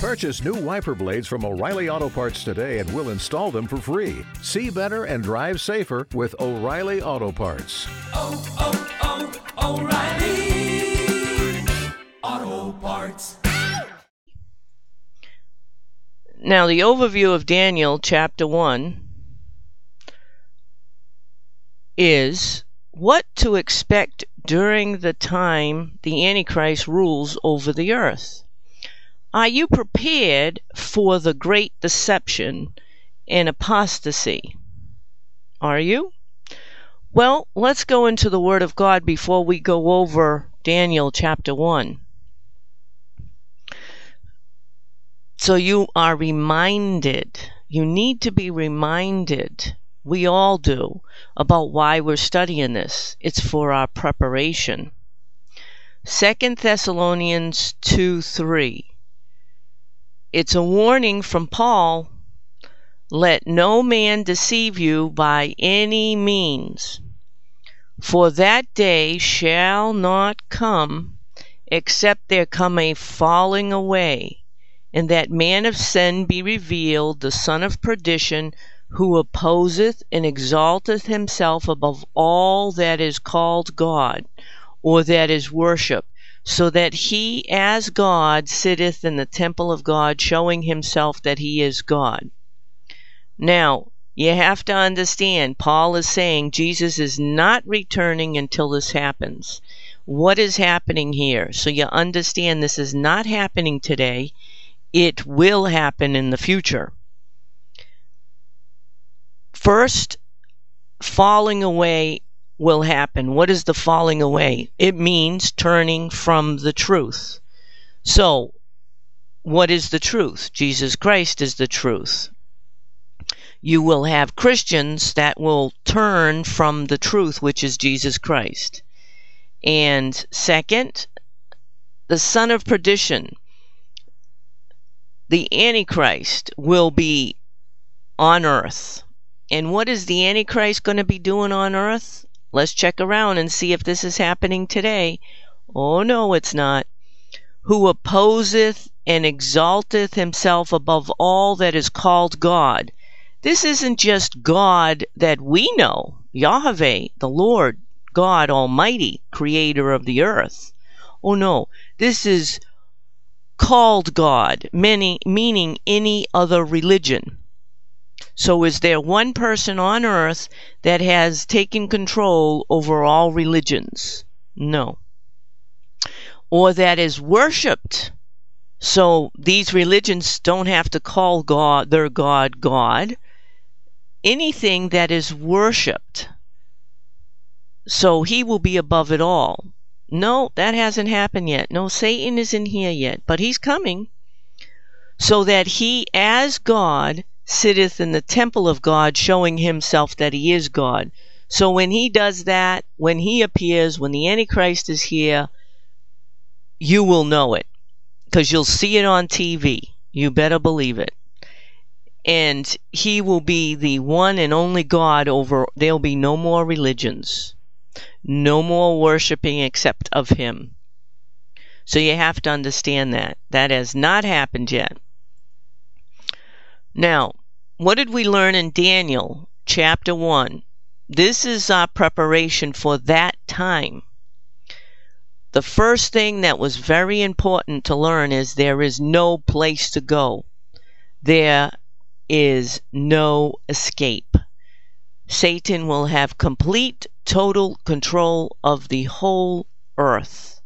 Purchase new wiper blades from O'Reilly Auto Parts today and we'll install them for free. See better and drive safer with O'Reilly Auto Parts. oh, oh, oh O'Reilly Auto Parts. Now, the overview of Daniel chapter 1 is what to expect during the time the Antichrist rules over the earth. Are you prepared for the great deception and apostasy? Are you? Well, let's go into the Word of God before we go over Daniel chapter 1. So you are reminded, you need to be reminded, we all do, about why we're studying this. It's for our preparation. Second Thessalonians 2 3. It's a warning from Paul let no man deceive you by any means, for that day shall not come except there come a falling away, and that man of sin be revealed, the son of perdition, who opposeth and exalteth himself above all that is called God, or that is worshipped, so that he as God sitteth in the temple of God, showing himself that he is God. Now, you have to understand, Paul is saying Jesus is not returning until this happens. What is happening here? So you understand this is not happening today. It will happen in the future. First, falling away will happen. What is the falling away? It means turning from the truth. So, what is the truth? Jesus Christ is the truth you will have Christians that will turn from the truth, which is Jesus Christ. And second, the son of perdition, the Antichrist, will be on earth. And what is the Antichrist going to be doing on earth? Let's check around and see if this is happening today. Oh, no, it's not. Who opposeth and exalteth himself above all that is called God this isn't just God that we know, Yahweh, the Lord God Almighty, creator of the earth. Oh no, this is called God, many, meaning any other religion. So is there one person on earth that has taken control over all religions? No. Or that is worshipped. So these religions don't have to call God their God God anything that is worshipped. So he will be above it all. No, that hasn't happened yet. No, Satan isn't here yet, but he's coming. So that he, as God, sitteth in the temple of God, showing himself that he is God. So when he does that, when he appears, when the Antichrist is here, you will know it. Because you'll see it on TV. You better believe it and he will be the one and only God over there'll be no more religions no more worshiping except of him so you have to understand that that has not happened yet now what did we learn in Daniel chapter 1 this is our preparation for that time the first thing that was very important to learn is there is no place to go there is no escape. Satan will have complete, total control of the whole earth.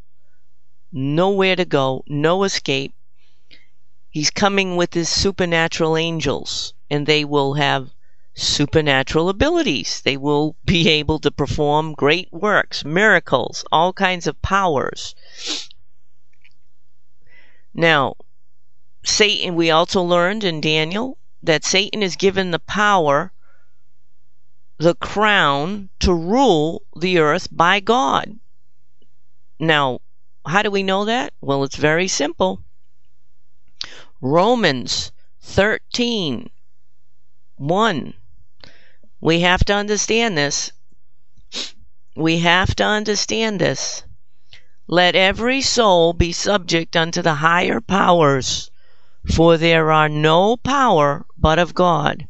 Nowhere to go, no escape. He's coming with his supernatural angels, and they will have supernatural abilities. They will be able to perform great works, miracles, all kinds of powers. Now, Satan, we also learned in Daniel, that Satan is given the power, the crown, to rule the earth by God. Now, how do we know that? Well, it's very simple. Romans 13 1. We have to understand this. We have to understand this. Let every soul be subject unto the higher powers For there are no power but of God.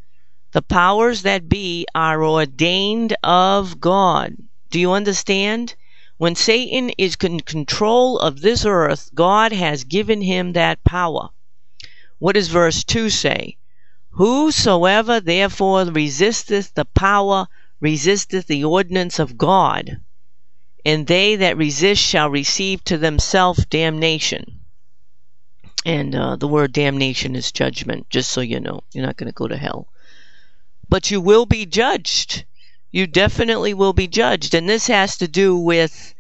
The powers that be are ordained of God. Do you understand? When Satan is in control of this earth, God has given him that power. What does verse 2 say? Whosoever therefore resisteth the power resisteth the ordinance of God, and they that resist shall receive to themselves damnation. And uh, the word damnation is judgment, just so you know. You're not going to go to hell. But you will be judged. You definitely will be judged. And this has to do with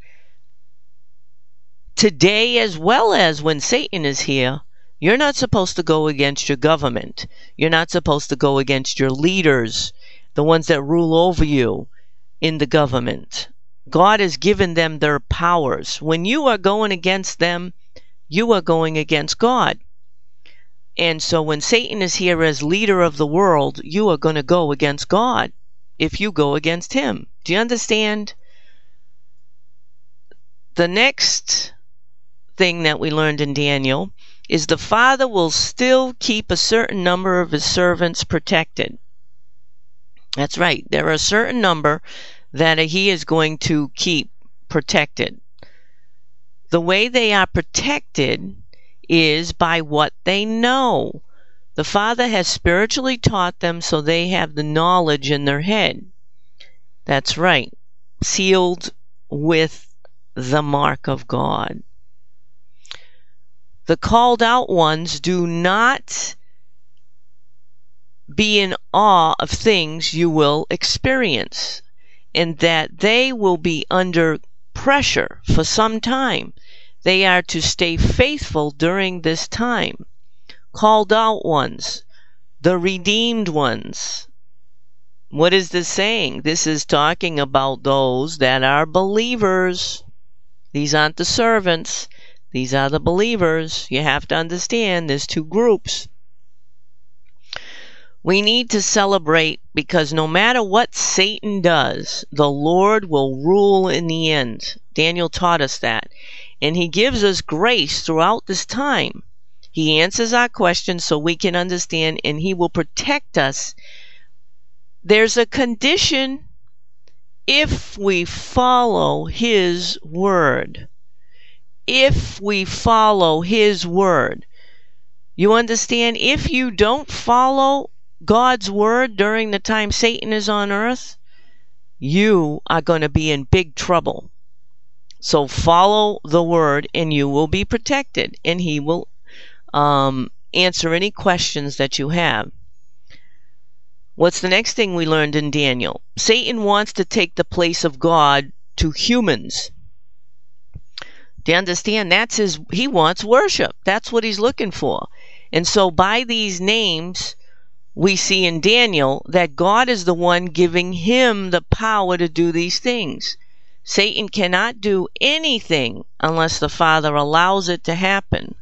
today as well as when Satan is here. You're not supposed to go against your government. You're not supposed to go against your leaders, the ones that rule over you in the government. God has given them their powers. When you are going against them, you are going against God. And so when Satan is here as leader of the world, you are going to go against God if you go against him. Do you understand? The next thing that we learned in Daniel is the father will still keep a certain number of his servants protected. That's right. There are a certain number that he is going to keep protected. The way they are protected is by what they know. The Father has spiritually taught them so they have the knowledge in their head. That's right. Sealed with the mark of God. The called out ones do not be in awe of things you will experience, and that they will be under pressure for some time. They are to stay faithful during this time. Called out ones, the redeemed ones. What is this saying? This is talking about those that are believers. These aren't the servants. These are the believers. You have to understand there's two groups. We need to celebrate because no matter what Satan does, the Lord will rule in the end. Daniel taught us that. And he gives us grace throughout this time. He answers our questions so we can understand and he will protect us. There's a condition if we follow his word. If we follow his word. You understand? If you don't follow God's word during the time Satan is on earth, you are going to be in big trouble. So follow the word and you will be protected and he will um, answer any questions that you have. What's the next thing we learned in Daniel? Satan wants to take the place of God to humans. Do you understand? That's his, he wants worship. That's what he's looking for. And so by these names, we see in Daniel that God is the one giving him the power to do these things. Satan cannot do anything unless the Father allows it to happen.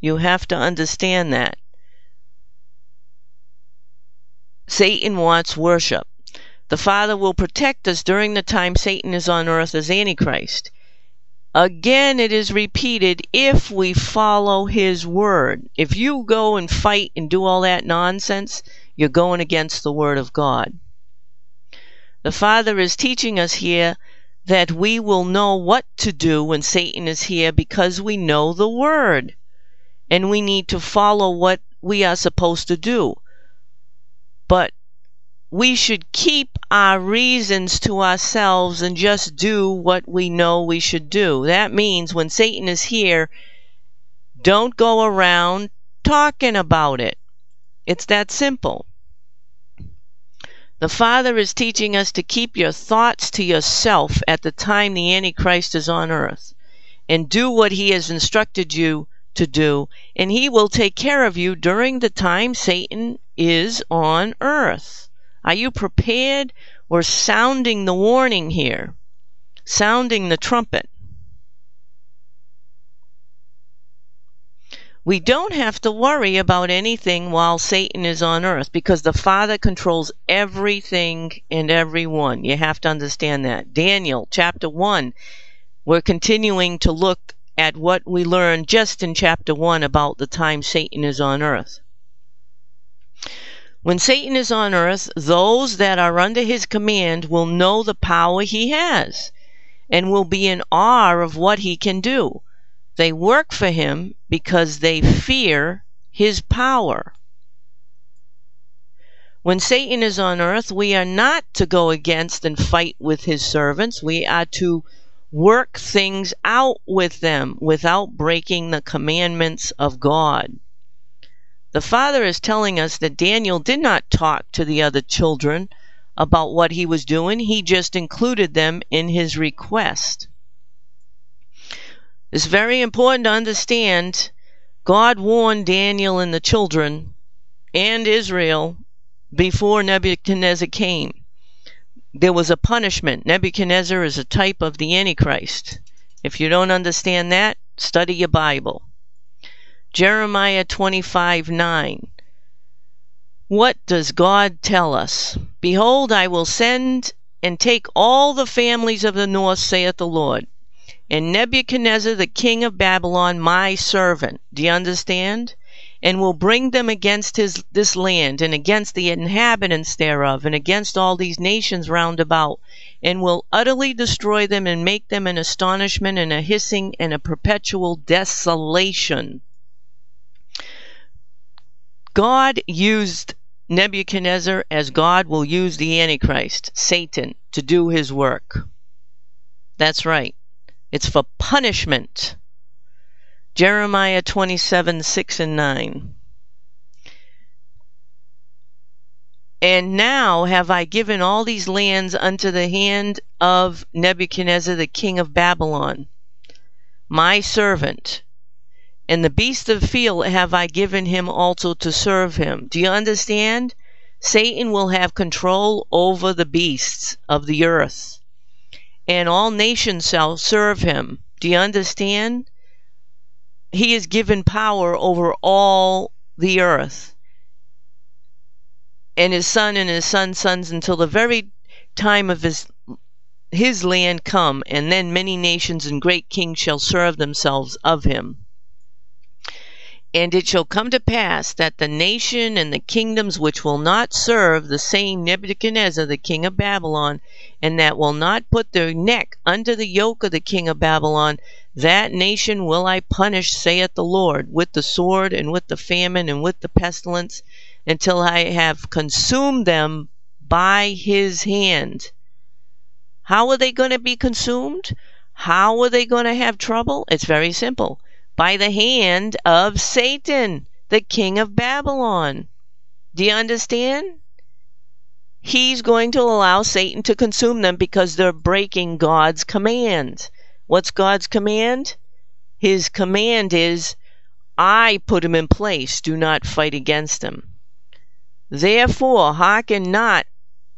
You have to understand that. Satan wants worship. The Father will protect us during the time Satan is on earth as Antichrist. Again, it is repeated if we follow his word. If you go and fight and do all that nonsense, you're going against the word of God. The Father is teaching us here that we will know what to do when Satan is here because we know the word. And we need to follow what we are supposed to do. But we should keep our reasons to ourselves and just do what we know we should do. That means when Satan is here, don't go around talking about it. It's that simple. The Father is teaching us to keep your thoughts to yourself at the time the Antichrist is on earth and do what he has instructed you to do, and he will take care of you during the time Satan is on earth. Are you prepared? We're sounding the warning here, sounding the trumpet. We don't have to worry about anything while Satan is on earth because the Father controls everything and everyone. You have to understand that. Daniel chapter 1, we're continuing to look at what we learned just in chapter 1 about the time Satan is on earth. When Satan is on earth, those that are under his command will know the power he has and will be in awe of what he can do. They work for him because they fear his power. When Satan is on earth, we are not to go against and fight with his servants. We are to work things out with them without breaking the commandments of God. The Father is telling us that Daniel did not talk to the other children about what he was doing, he just included them in his request. It's very important to understand God warned Daniel and the children and Israel before Nebuchadnezzar came. There was a punishment. Nebuchadnezzar is a type of the Antichrist. If you don't understand that, study your Bible. Jeremiah 25 9. What does God tell us? Behold, I will send and take all the families of the north, saith the Lord, and Nebuchadnezzar the king of Babylon, my servant. Do you understand? and will bring them against his this land and against the inhabitants thereof and against all these nations round about and will utterly destroy them and make them an astonishment and a hissing and a perpetual desolation God used Nebuchadnezzar as God will use the Antichrist, Satan, to do his work. That's right. It's for punishment. Jeremiah 27 6 and 9. And now have I given all these lands unto the hand of Nebuchadnezzar the king of Babylon, my servant. And the beasts of the field have I given him also to serve him. Do you understand? Satan will have control over the beasts of the earth, and all nations shall serve him. Do you understand? he is given power over all the earth and his son and his son's sons until the very time of his his land come and then many nations and great kings shall serve themselves of him and it shall come to pass that the nation and the kingdoms which will not serve the same Nebuchadnezzar the king of Babylon, and that will not put their neck under the yoke of the king of Babylon, that nation will I punish, saith the Lord, with the sword and with the famine and with the pestilence, until I have consumed them by his hand. How are they going to be consumed? How are they going to have trouble? It's very simple by the hand of Satan, the king of Babylon. Do you understand? He's going to allow Satan to consume them because they're breaking God's command. What's God's command? His command is, I put him in place, do not fight against him. Therefore, hearken not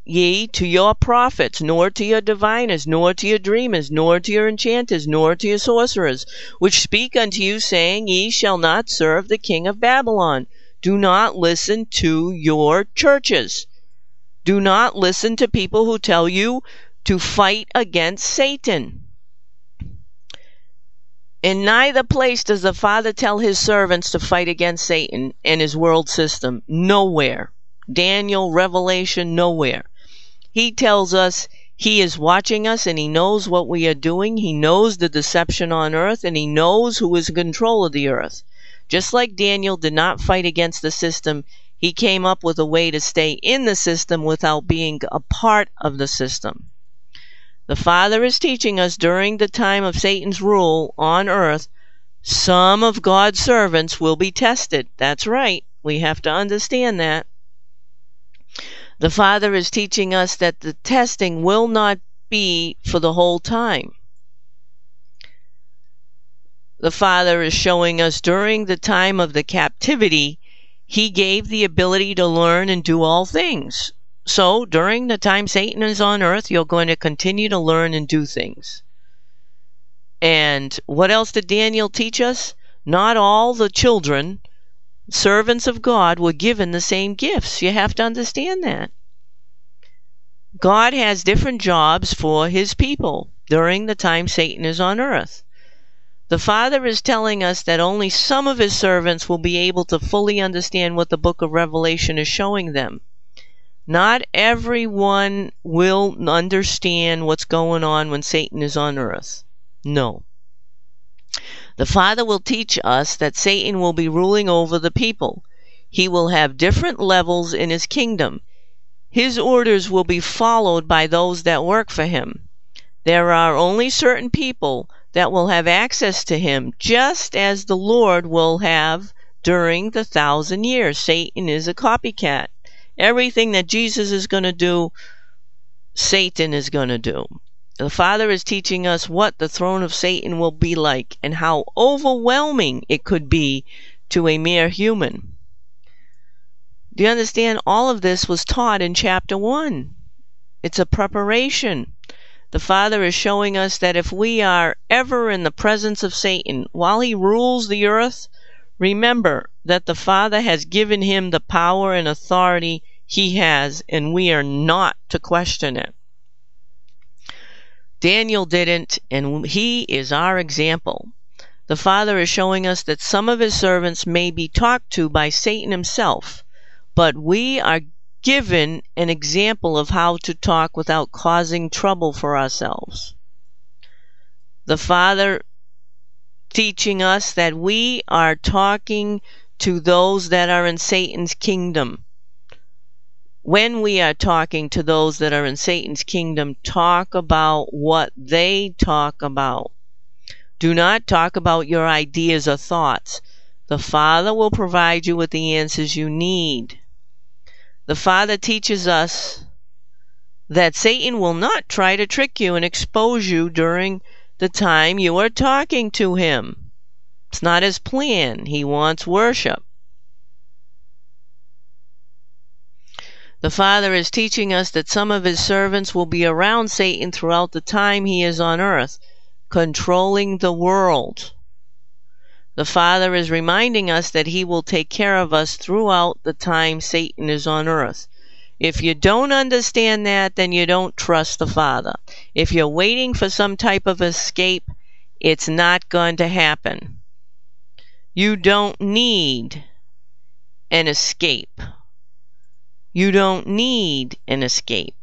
ye to your prophets, nor to your diviners, nor to your dreamers, nor to your enchanters, nor to your sorcerers, which speak unto you, saying, Ye shall not serve the king of Babylon. Do not listen to your churches. Do not listen to people who tell you to fight against Satan. In neither place does the Father tell his servants to fight against Satan and his world system. Nowhere. Daniel, Revelation, nowhere. He tells us he is watching us and he knows what we are doing. He knows the deception on earth and he knows who is in control of the earth. Just like Daniel did not fight against the system, he came up with a way to stay in the system without being a part of the system. The Father is teaching us during the time of Satan's rule on earth, some of God's servants will be tested. That's right. We have to understand that. The Father is teaching us that the testing will not be for the whole time. The Father is showing us during the time of the captivity, He gave the ability to learn and do all things. So during the time Satan is on earth, you're going to continue to learn and do things. And what else did Daniel teach us? Not all the children servants of God were given the same gifts. You have to understand that. God has different jobs for his people during the time Satan is on earth. The Father is telling us that only some of His servants will be able to fully understand what the book of Revelation is showing them. Not everyone will understand what's going on when Satan is on earth. No. The Father will teach us that Satan will be ruling over the people. He will have different levels in his kingdom. His orders will be followed by those that work for him. There are only certain people that will have access to him, just as the Lord will have during the thousand years. Satan is a copycat. Everything that Jesus is going to do, Satan is going to do. The Father is teaching us what the throne of Satan will be like and how overwhelming it could be to a mere human. Do you understand? All of this was taught in chapter 1. It's a preparation. The Father is showing us that if we are ever in the presence of Satan while he rules the earth, remember that the Father has given him the power and authority he has, and we are not to question it. Daniel didn't, and he is our example. The Father is showing us that some of his servants may be talked to by Satan himself, but we are given an example of how to talk without causing trouble for ourselves. The Father teaching us that we are talking to those that are in Satan's kingdom. When we are talking to those that are in Satan's kingdom, talk about what they talk about. Do not talk about your ideas or thoughts. The Father will provide you with the answers you need. The Father teaches us that Satan will not try to trick you and expose you during the time you are talking to him. It's not his plan. He wants worship. The Father is teaching us that some of his servants will be around Satan throughout the time he is on earth, controlling the world. The Father is reminding us that He will take care of us throughout the time Satan is on earth. If you don't understand that, then you don't trust the Father. If you're waiting for some type of escape, it's not going to happen. You don't need an escape. You don't need an escape.